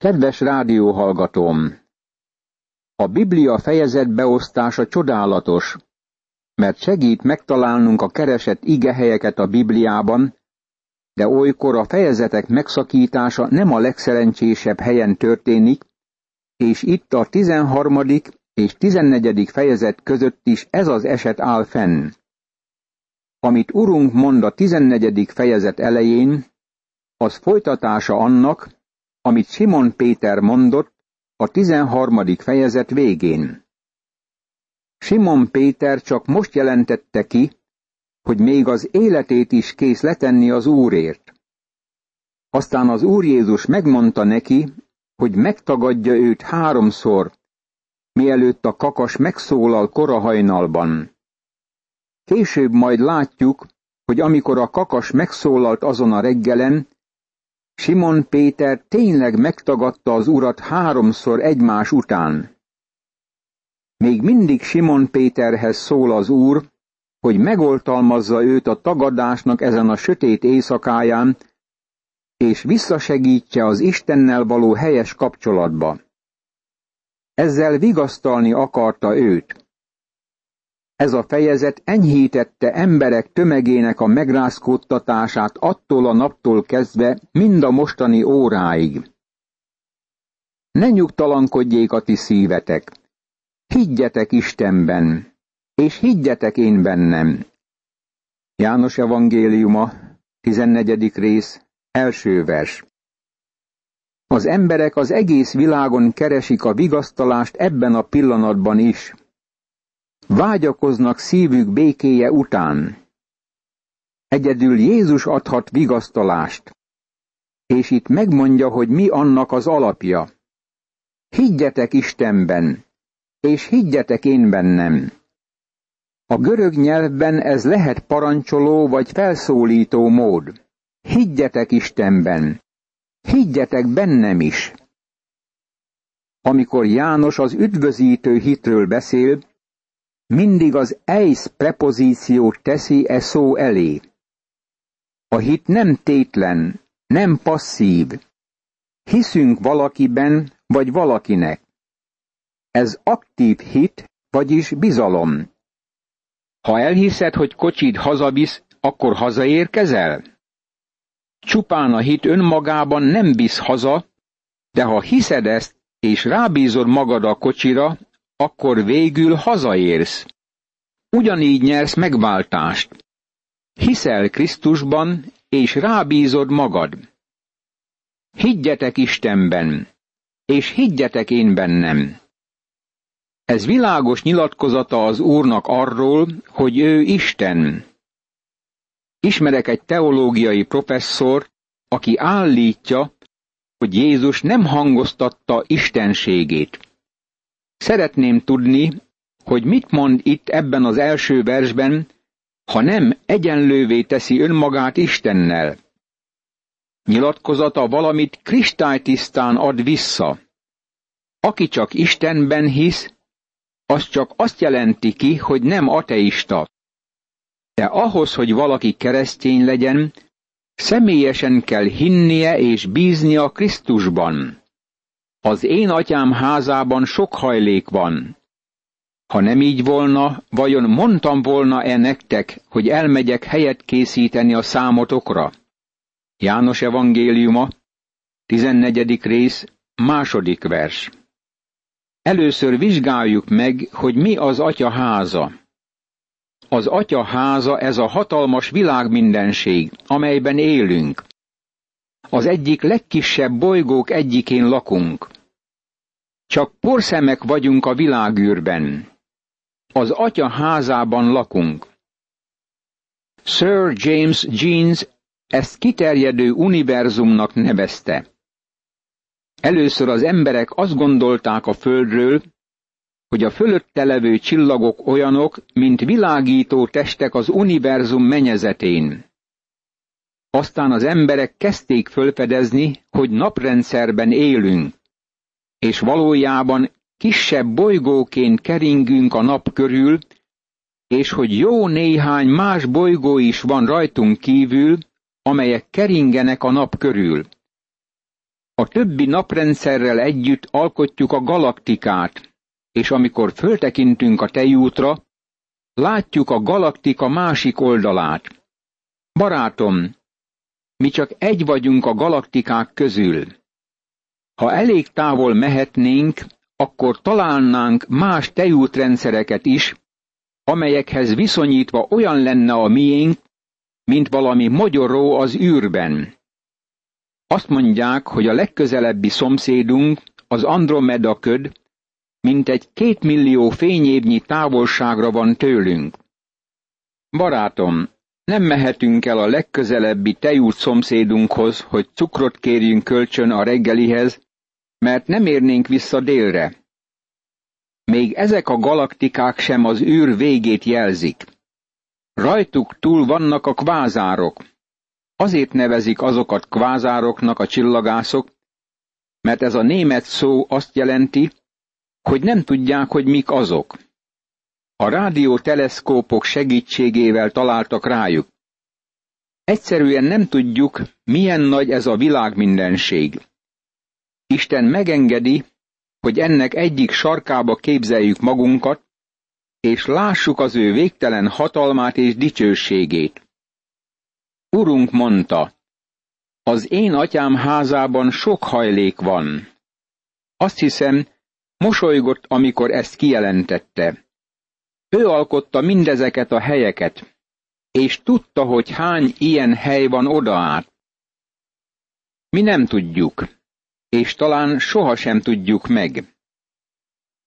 Kedves rádióhallgatóm! A Biblia fejezet beosztása csodálatos, mert segít megtalálnunk a keresett igehelyeket a Bibliában, de olykor a fejezetek megszakítása nem a legszerencsésebb helyen történik, és itt a 13. és 14. fejezet között is ez az eset áll fenn. Amit Urunk mond a 14. fejezet elején, az folytatása annak, amit Simon Péter mondott a 13. fejezet végén. Simon Péter csak most jelentette ki, hogy még az életét is kész letenni az Úrért. Aztán az Úr Jézus megmondta neki, hogy megtagadja őt háromszor, mielőtt a kakas megszólal korahajnalban. Később majd látjuk, hogy amikor a kakas megszólalt azon a reggelen, Simon Péter tényleg megtagadta az urat háromszor egymás után. Még mindig Simon Péterhez szól az úr, hogy megoltalmazza őt a tagadásnak ezen a sötét éjszakáján, és visszasegítse az Istennel való helyes kapcsolatba. Ezzel vigasztalni akarta őt. Ez a fejezet enyhítette emberek tömegének a megrázkódtatását attól a naptól kezdve mind a mostani óráig. Ne nyugtalankodjék a ti szívetek. Higgyetek Istenben, és higgyetek én bennem. János evangéliuma, 14. rész, első vers. Az emberek az egész világon keresik a vigasztalást ebben a pillanatban is. Vágyakoznak szívük békéje után. Egyedül Jézus adhat vigasztalást, és itt megmondja, hogy mi annak az alapja. Higgyetek Istenben, és higgyetek én bennem. A görög nyelvben ez lehet parancsoló vagy felszólító mód. Higgyetek Istenben, higgyetek bennem is. Amikor János az üdvözítő hitről beszél, mindig az eis prepozíciót teszi e szó elé. A hit nem tétlen, nem passzív. Hiszünk valakiben vagy valakinek. Ez aktív hit, vagyis bizalom. Ha elhiszed, hogy kocsid hazavisz, akkor hazaérkezel? Csupán a hit önmagában nem visz haza, de ha hiszed ezt, és rábízod magad a kocsira, akkor végül hazaérsz. Ugyanígy nyersz megváltást. Hiszel Krisztusban, és rábízod magad. Higgyetek Istenben, és higgyetek én bennem. Ez világos nyilatkozata az Úrnak arról, hogy ő Isten. Ismerek egy teológiai professzor, aki állítja, hogy Jézus nem hangoztatta istenségét. Szeretném tudni, hogy mit mond itt ebben az első versben, ha nem egyenlővé teszi önmagát Istennel. Nyilatkozata valamit kristálytisztán ad vissza. Aki csak Istenben hisz, az csak azt jelenti ki, hogy nem ateista. De ahhoz, hogy valaki keresztény legyen, személyesen kell hinnie és bíznia Krisztusban. Az én atyám házában sok hajlék van. Ha nem így volna, vajon mondtam volna-e nektek, hogy elmegyek helyet készíteni a számotokra? János evangéliuma, 14. rész, második vers. Először vizsgáljuk meg, hogy mi az atya háza. Az atya háza ez a hatalmas világmindenség, amelyben élünk. Az egyik legkisebb bolygók egyikén lakunk. Csak porszemek vagyunk a világűrben. Az atya házában lakunk. Sir James Jeans ezt kiterjedő univerzumnak nevezte. Először az emberek azt gondolták a Földről, hogy a fölötte levő csillagok olyanok, mint világító testek az univerzum menyezetén. Aztán az emberek kezdték fölfedezni, hogy naprendszerben élünk, és valójában kisebb bolygóként keringünk a nap körül, és hogy jó néhány más bolygó is van rajtunk kívül, amelyek keringenek a nap körül. A többi naprendszerrel együtt alkotjuk a galaktikát, és amikor föltekintünk a tejútra, látjuk a galaktika másik oldalát. Barátom, mi csak egy vagyunk a galaktikák közül. Ha elég távol mehetnénk, akkor találnánk más tejútrendszereket is, amelyekhez viszonyítva olyan lenne a miénk, mint valami mogyoró az űrben. Azt mondják, hogy a legközelebbi szomszédunk, az Andromeda köd, mint egy két millió fényévnyi távolságra van tőlünk. Barátom, nem mehetünk el a legközelebbi tejút szomszédunkhoz, hogy cukrot kérjünk kölcsön a reggelihez, mert nem érnénk vissza délre. Még ezek a galaktikák sem az űr végét jelzik. Rajtuk túl vannak a kvázárok. Azért nevezik azokat kvázároknak a csillagászok, mert ez a német szó azt jelenti, hogy nem tudják, hogy mik azok. A rádióteleszkópok segítségével találtak rájuk. Egyszerűen nem tudjuk, milyen nagy ez a világmindenség. Isten megengedi, hogy ennek egyik sarkába képzeljük magunkat, és lássuk az ő végtelen hatalmát és dicsőségét. Urunk mondta, az én atyám házában sok hajlék van. Azt hiszem, mosolygott, amikor ezt kijelentette. Ő alkotta mindezeket a helyeket, és tudta, hogy hány ilyen hely van odaát. Mi nem tudjuk, és talán sohasem tudjuk meg.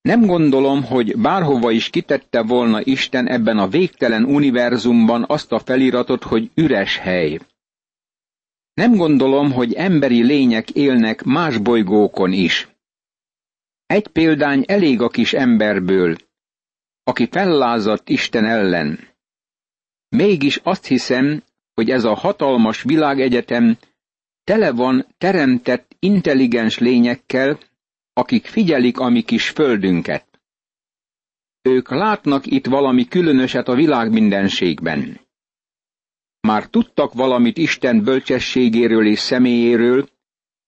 Nem gondolom, hogy bárhova is kitette volna Isten ebben a végtelen univerzumban azt a feliratot, hogy üres hely. Nem gondolom, hogy emberi lények élnek más bolygókon is. Egy példány elég a kis emberből, aki fellázadt Isten ellen. Mégis azt hiszem, hogy ez a hatalmas világegyetem tele van teremtett intelligens lényekkel, akik figyelik a mi kis földünket. Ők látnak itt valami különöset a világ mindenségben. Már tudtak valamit Isten bölcsességéről és személyéről,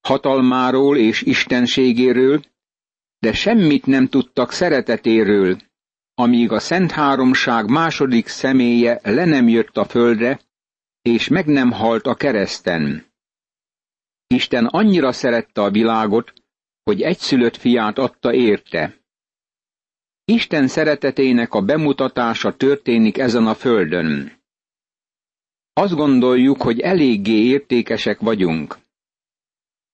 hatalmáról és istenségéről, de semmit nem tudtak szeretetéről, amíg a Szent Háromság második személye le nem jött a földre, és meg nem halt a kereszten. Isten annyira szerette a világot, hogy egyszülött fiát adta érte. Isten szeretetének a bemutatása történik ezen a földön. Azt gondoljuk, hogy eléggé értékesek vagyunk.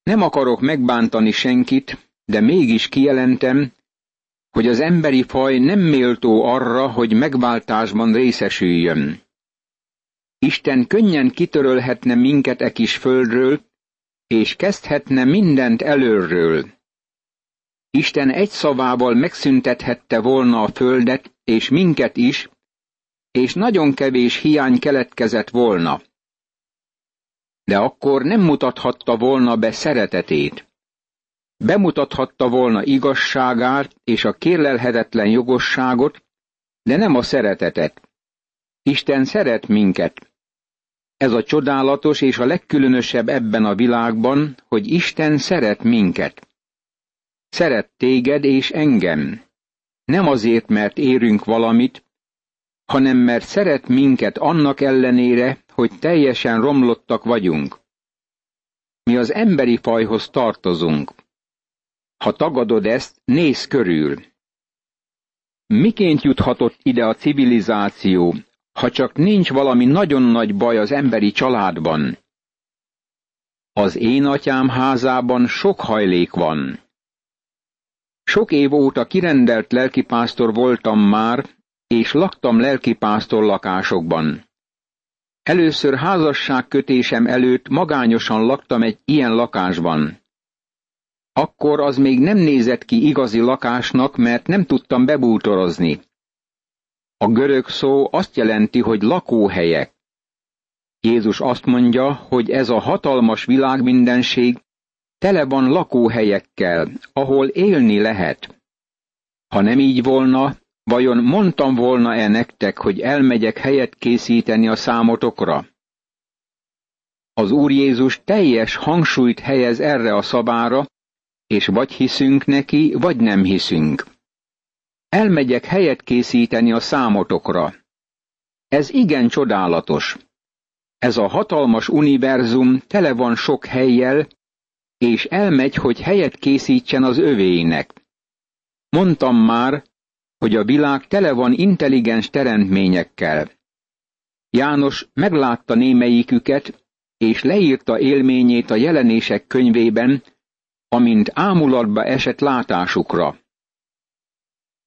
Nem akarok megbántani senkit, de mégis kijelentem, hogy az emberi faj nem méltó arra, hogy megváltásban részesüljön. Isten könnyen kitörölhetne minket e kis földről, és kezdhetne mindent előről. Isten egy szavával megszüntethette volna a földet, és minket is, és nagyon kevés hiány keletkezett volna. De akkor nem mutathatta volna be szeretetét. Bemutathatta volna igazságát és a kérlelhetetlen jogosságot, de nem a szeretetet. Isten szeret minket. Ez a csodálatos és a legkülönösebb ebben a világban, hogy Isten szeret minket. Szeret téged és engem. Nem azért, mert érünk valamit, hanem mert szeret minket annak ellenére, hogy teljesen romlottak vagyunk. Mi az emberi fajhoz tartozunk. Ha tagadod ezt, nézz körül. Miként juthatott ide a civilizáció, ha csak nincs valami nagyon nagy baj az emberi családban? Az én atyám házában sok hajlék van. Sok év óta kirendelt lelkipásztor voltam már, és laktam lelkipásztor lakásokban. Először házasságkötésem előtt magányosan laktam egy ilyen lakásban. Akkor az még nem nézett ki igazi lakásnak, mert nem tudtam bebútorozni. A görög szó azt jelenti, hogy lakóhelyek. Jézus azt mondja, hogy ez a hatalmas világmindenség tele van lakóhelyekkel, ahol élni lehet. Ha nem így volna, vajon mondtam volna-e nektek, hogy elmegyek helyet készíteni a számotokra? Az Úr Jézus teljes hangsúlyt helyez erre a szabára, és vagy hiszünk neki, vagy nem hiszünk. Elmegyek helyet készíteni a számotokra. Ez igen csodálatos. Ez a hatalmas univerzum tele van sok helyjel, és elmegy, hogy helyet készítsen az övéinek. Mondtam már, hogy a világ tele van intelligens teremtményekkel. János meglátta némelyiküket, és leírta élményét a jelenések könyvében, amint ámulatba esett látásukra.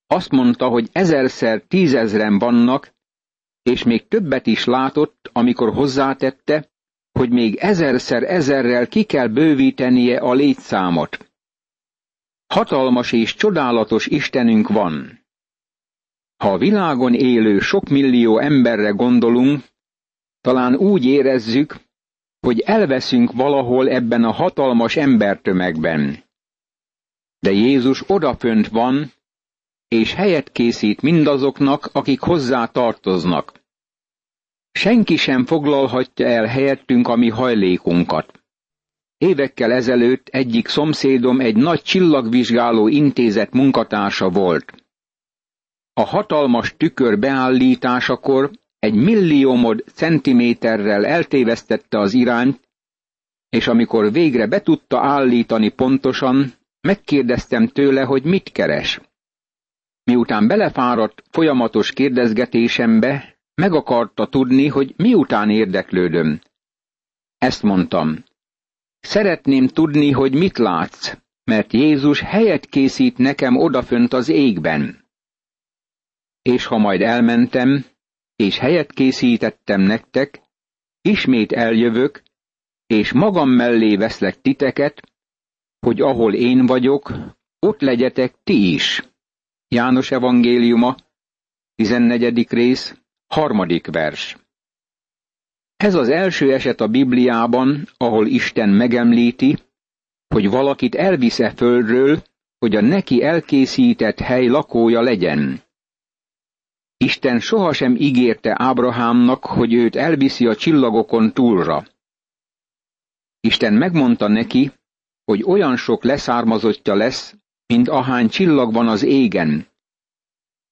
Azt mondta, hogy ezerszer tízezren vannak, és még többet is látott, amikor hozzátette, hogy még ezerszer ezerrel ki kell bővítenie a létszámot. Hatalmas és csodálatos Istenünk van. Ha a világon élő sok millió emberre gondolunk, talán úgy érezzük, hogy elveszünk valahol ebben a hatalmas embertömegben. De Jézus odafönt van, és helyet készít mindazoknak, akik hozzá tartoznak. Senki sem foglalhatja el helyettünk a mi hajlékunkat. Évekkel ezelőtt egyik szomszédom egy nagy csillagvizsgáló intézet munkatársa volt. A hatalmas tükör beállításakor egy milliómod centiméterrel eltévesztette az irányt, és amikor végre be tudta állítani pontosan, megkérdeztem tőle, hogy mit keres. Miután belefáradt folyamatos kérdezgetésembe, meg akarta tudni, hogy miután érdeklődöm. Ezt mondtam. Szeretném tudni, hogy mit látsz, mert Jézus helyet készít nekem odafönt az égben. És ha majd elmentem, és helyet készítettem nektek, ismét eljövök, és magam mellé veszlek titeket, hogy ahol én vagyok, ott legyetek ti is. János evangéliuma, 14. rész, harmadik vers. Ez az első eset a Bibliában, ahol Isten megemlíti, hogy valakit elvisze földről, hogy a neki elkészített hely lakója legyen. Isten sohasem ígérte Ábrahámnak, hogy őt elviszi a csillagokon túlra. Isten megmondta neki, hogy olyan sok leszármazottja lesz, mint ahány csillag van az égen.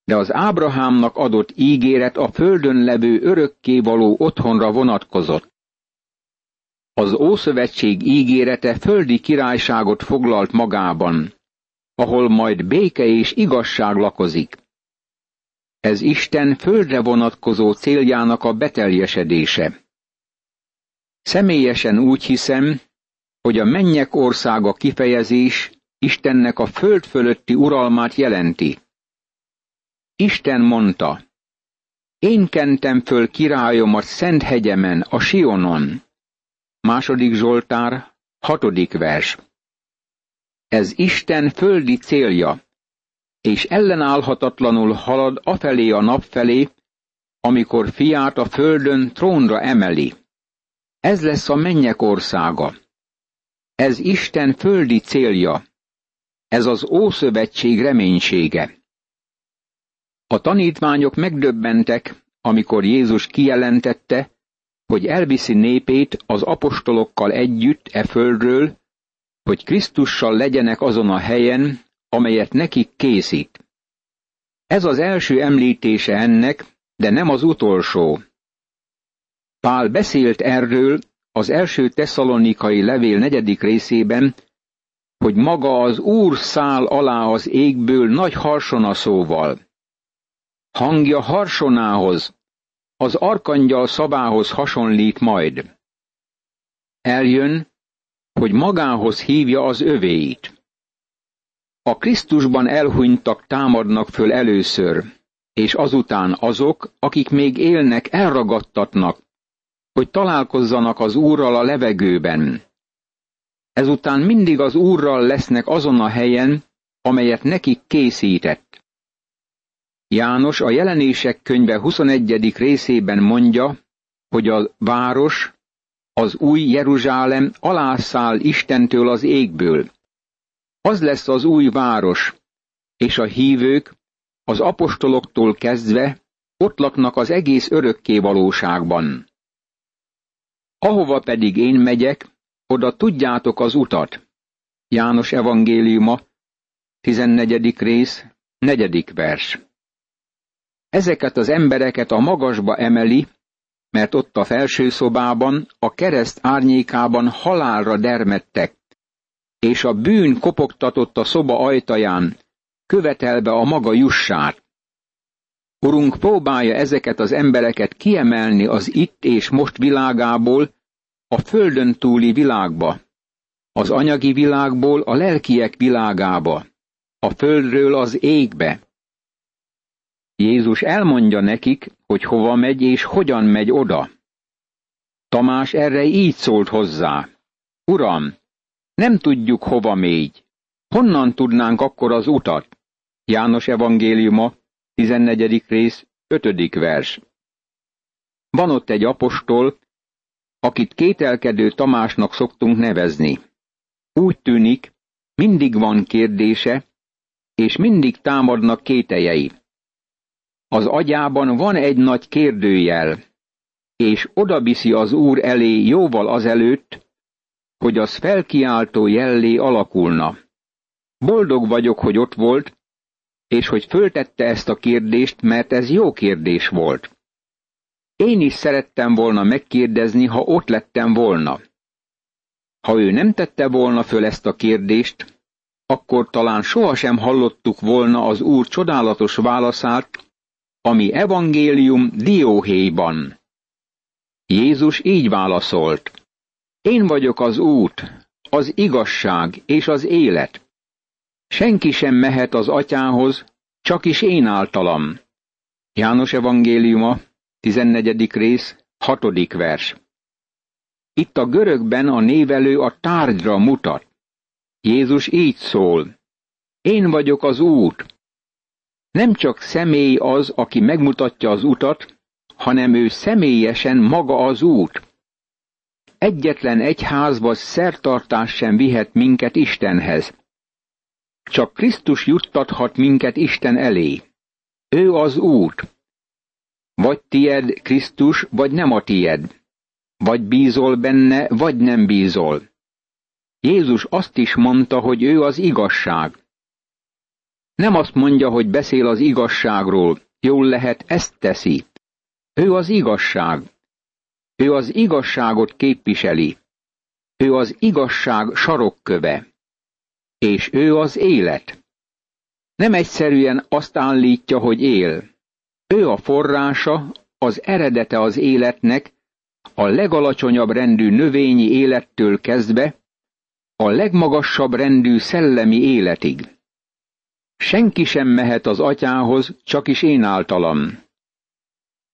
De az Ábrahámnak adott ígéret a földön levő örökkévaló otthonra vonatkozott. Az Ószövetség ígérete földi királyságot foglalt magában, ahol majd béke és igazság lakozik. Ez Isten földre vonatkozó céljának a beteljesedése. Személyesen úgy hiszem, hogy a mennyek országa kifejezés Istennek a föld fölötti uralmát jelenti. Isten mondta, én kentem föl királyomat Szent hegyemen, a Sionon. Második Zsoltár, hatodik vers. Ez Isten földi célja, és ellenállhatatlanul halad afelé a nap felé, amikor fiát a földön trónra emeli. Ez lesz a mennyek országa. Ez Isten földi célja. Ez az Ószövetség reménysége. A tanítványok megdöbbentek, amikor Jézus kijelentette, hogy elviszi népét az apostolokkal együtt e földről, hogy Krisztussal legyenek azon a helyen, amelyet nekik készít. Ez az első említése ennek, de nem az utolsó. Pál beszélt erről az első tesszalonikai levél negyedik részében, hogy maga az Úr száll alá az égből nagy harsonaszóval. Hangja harsonához, az arkangyal szabához hasonlít majd. Eljön, hogy magához hívja az övéit. A Krisztusban elhunytak támadnak föl először, és azután azok, akik még élnek, elragadtatnak, hogy találkozzanak az Úrral a levegőben. Ezután mindig az Úrral lesznek azon a helyen, amelyet nekik készített. János a jelenések könyve 21. részében mondja, hogy a város, az új Jeruzsálem alászáll Istentől az égből. Az lesz az új város, és a hívők, az apostoloktól kezdve, ott laknak az egész örökké valóságban. Ahova pedig én megyek, oda tudjátok az utat. János evangéliuma, 14. rész, 4. vers. Ezeket az embereket a magasba emeli, mert ott a felső szobában, a kereszt árnyékában halálra dermedtek, és a bűn kopogtatott a szoba ajtaján, követelve a maga jussát. Urunk próbálja ezeket az embereket kiemelni az itt és most világából a földön túli világba, az anyagi világból a lelkiek világába, a földről az égbe. Jézus elmondja nekik, hogy hova megy és hogyan megy oda. Tamás erre így szólt hozzá. Uram, nem tudjuk hova megy. Honnan tudnánk akkor az utat? János evangéliuma, 14. rész, 5. vers. Van ott egy apostol, akit kételkedő Tamásnak szoktunk nevezni. Úgy tűnik, mindig van kérdése, és mindig támadnak kételjei. Az agyában van egy nagy kérdőjel, és odaviszi az úr elé jóval azelőtt, hogy az felkiáltó jellé alakulna. Boldog vagyok, hogy ott volt, és hogy föltette ezt a kérdést, mert ez jó kérdés volt. Én is szerettem volna megkérdezni, ha ott lettem volna. Ha ő nem tette volna föl ezt a kérdést, akkor talán sohasem hallottuk volna az Úr csodálatos válaszát, ami evangélium dióhéjban. Jézus így válaszolt. Én vagyok az út, az igazság és az élet. Senki sem mehet az atyához, csak is én általam. János evangéliuma, 14. rész, 6. vers. Itt a görögben a névelő a tárgyra mutat. Jézus így szól. Én vagyok az út. Nem csak személy az, aki megmutatja az utat, hanem ő személyesen maga az út. Egyetlen egyházba szertartás sem vihet minket Istenhez. Csak Krisztus juttathat minket Isten elé. Ő az út. Vagy tied Krisztus, vagy nem a tied. Vagy bízol benne, vagy nem bízol. Jézus azt is mondta, hogy ő az igazság. Nem azt mondja, hogy beszél az igazságról, jól lehet ezt teszi. Ő az igazság. Ő az igazságot képviseli. Ő az igazság sarokköve. És ő az élet. Nem egyszerűen azt állítja, hogy él. Ő a forrása, az eredete az életnek, a legalacsonyabb rendű növényi élettől kezdve, a legmagasabb rendű szellemi életig. Senki sem mehet az atyához, csak is én általam.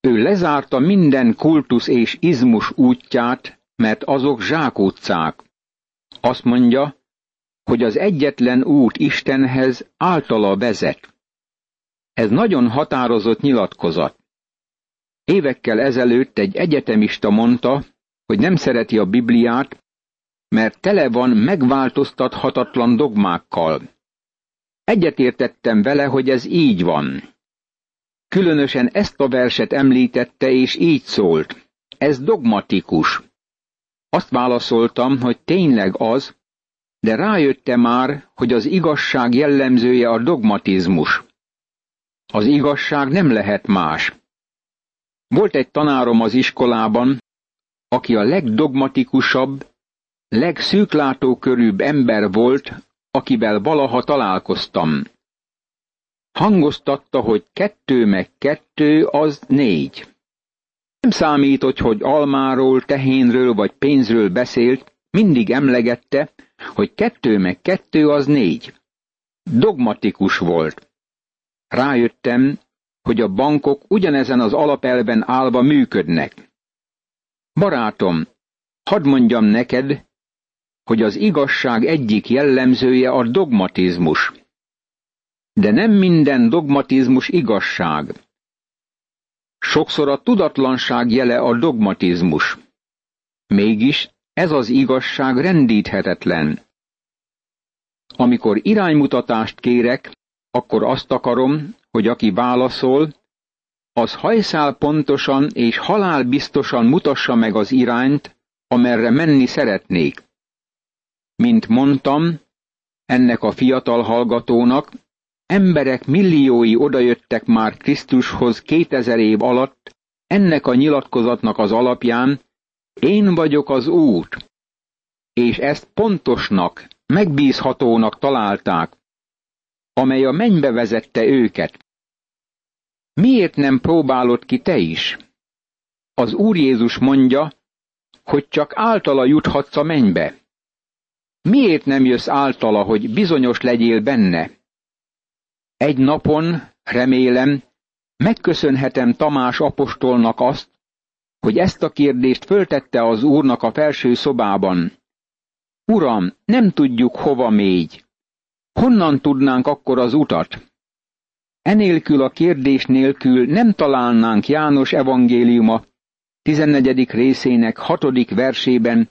Ő lezárta minden kultusz és izmus útját, mert azok zsákutcák. Azt mondja, hogy az egyetlen út Istenhez általa vezet. Ez nagyon határozott nyilatkozat. Évekkel ezelőtt egy egyetemista mondta, hogy nem szereti a Bibliát, mert tele van megváltoztathatatlan dogmákkal. Egyetértettem vele, hogy ez így van. Különösen ezt a verset említette, és így szólt. Ez dogmatikus. Azt válaszoltam, hogy tényleg az, de rájötte már, hogy az igazság jellemzője a dogmatizmus. Az igazság nem lehet más. Volt egy tanárom az iskolában, aki a legdogmatikusabb, legszűklátókörűbb ember volt, akivel valaha találkoztam. Hangoztatta, hogy kettő meg kettő az négy. Nem számított, hogy almáról, tehénről vagy pénzről beszélt, mindig emlegette, hogy kettő meg kettő az négy. Dogmatikus volt. Rájöttem, hogy a bankok ugyanezen az alapelven állva működnek. Barátom, hadd mondjam neked, hogy az igazság egyik jellemzője a dogmatizmus. De nem minden dogmatizmus igazság. Sokszor a tudatlanság jele a dogmatizmus. Mégis ez az igazság rendíthetetlen. Amikor iránymutatást kérek, akkor azt akarom, hogy aki válaszol, az hajszál pontosan és halálbiztosan mutassa meg az irányt, amerre menni szeretnék. Mint mondtam, ennek a fiatal hallgatónak, emberek milliói odajöttek már Krisztushoz kétezer év alatt, ennek a nyilatkozatnak az alapján, én vagyok az út, és ezt pontosnak, megbízhatónak találták, amely a mennybe vezette őket. Miért nem próbálod ki te is? Az Úr Jézus mondja, hogy csak általa juthatsz a mennybe. Miért nem jössz általa, hogy bizonyos legyél benne? Egy napon, remélem, megköszönhetem Tamás apostolnak azt, hogy ezt a kérdést föltette az úrnak a felső szobában. Uram, nem tudjuk hova mégy. Honnan tudnánk akkor az utat? Enélkül a kérdés nélkül nem találnánk János evangéliuma 14. részének hatodik versében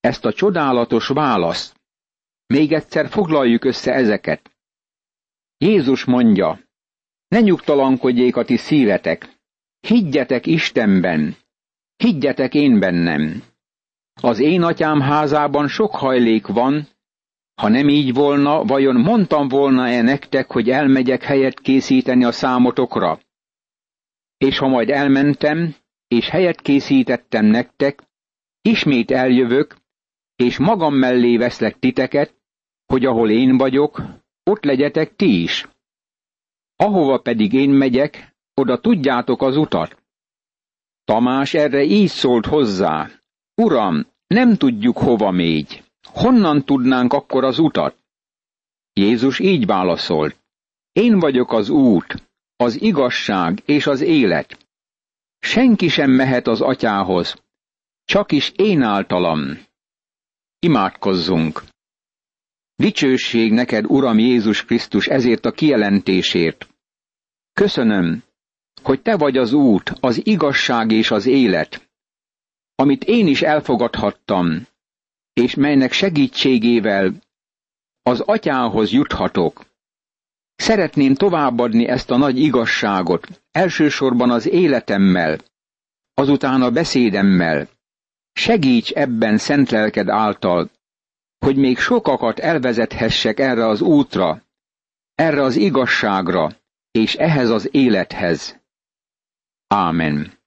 ezt a csodálatos választ. Még egyszer foglaljuk össze ezeket. Jézus mondja, ne nyugtalankodjék a ti szívetek, higgyetek Istenben, higgyetek én bennem. Az én atyám házában sok hajlék van, ha nem így volna, vajon mondtam volna-e nektek, hogy elmegyek helyet készíteni a számotokra? És ha majd elmentem, és helyet készítettem nektek, ismét eljövök, és magam mellé veszlek titeket, hogy ahol én vagyok, ott legyetek ti is. Ahova pedig én megyek, oda tudjátok az utat. Tamás erre így szólt hozzá, Uram, nem tudjuk hova mégy. Honnan tudnánk akkor az utat? Jézus így válaszolt. Én vagyok az út, az igazság és az élet. Senki sem mehet az atyához, csak is én általam. Imádkozzunk! Dicsőség neked, Uram Jézus Krisztus, ezért a kijelentésért. Köszönöm, hogy te vagy az út, az igazság és az élet, amit én is elfogadhattam, és melynek segítségével az atyához juthatok. Szeretném továbbadni ezt a nagy igazságot, elsősorban az életemmel, azután a beszédemmel. Segíts ebben szent lelked által, hogy még sokakat elvezethessek erre az útra, erre az igazságra, és ehhez az élethez. Ámen.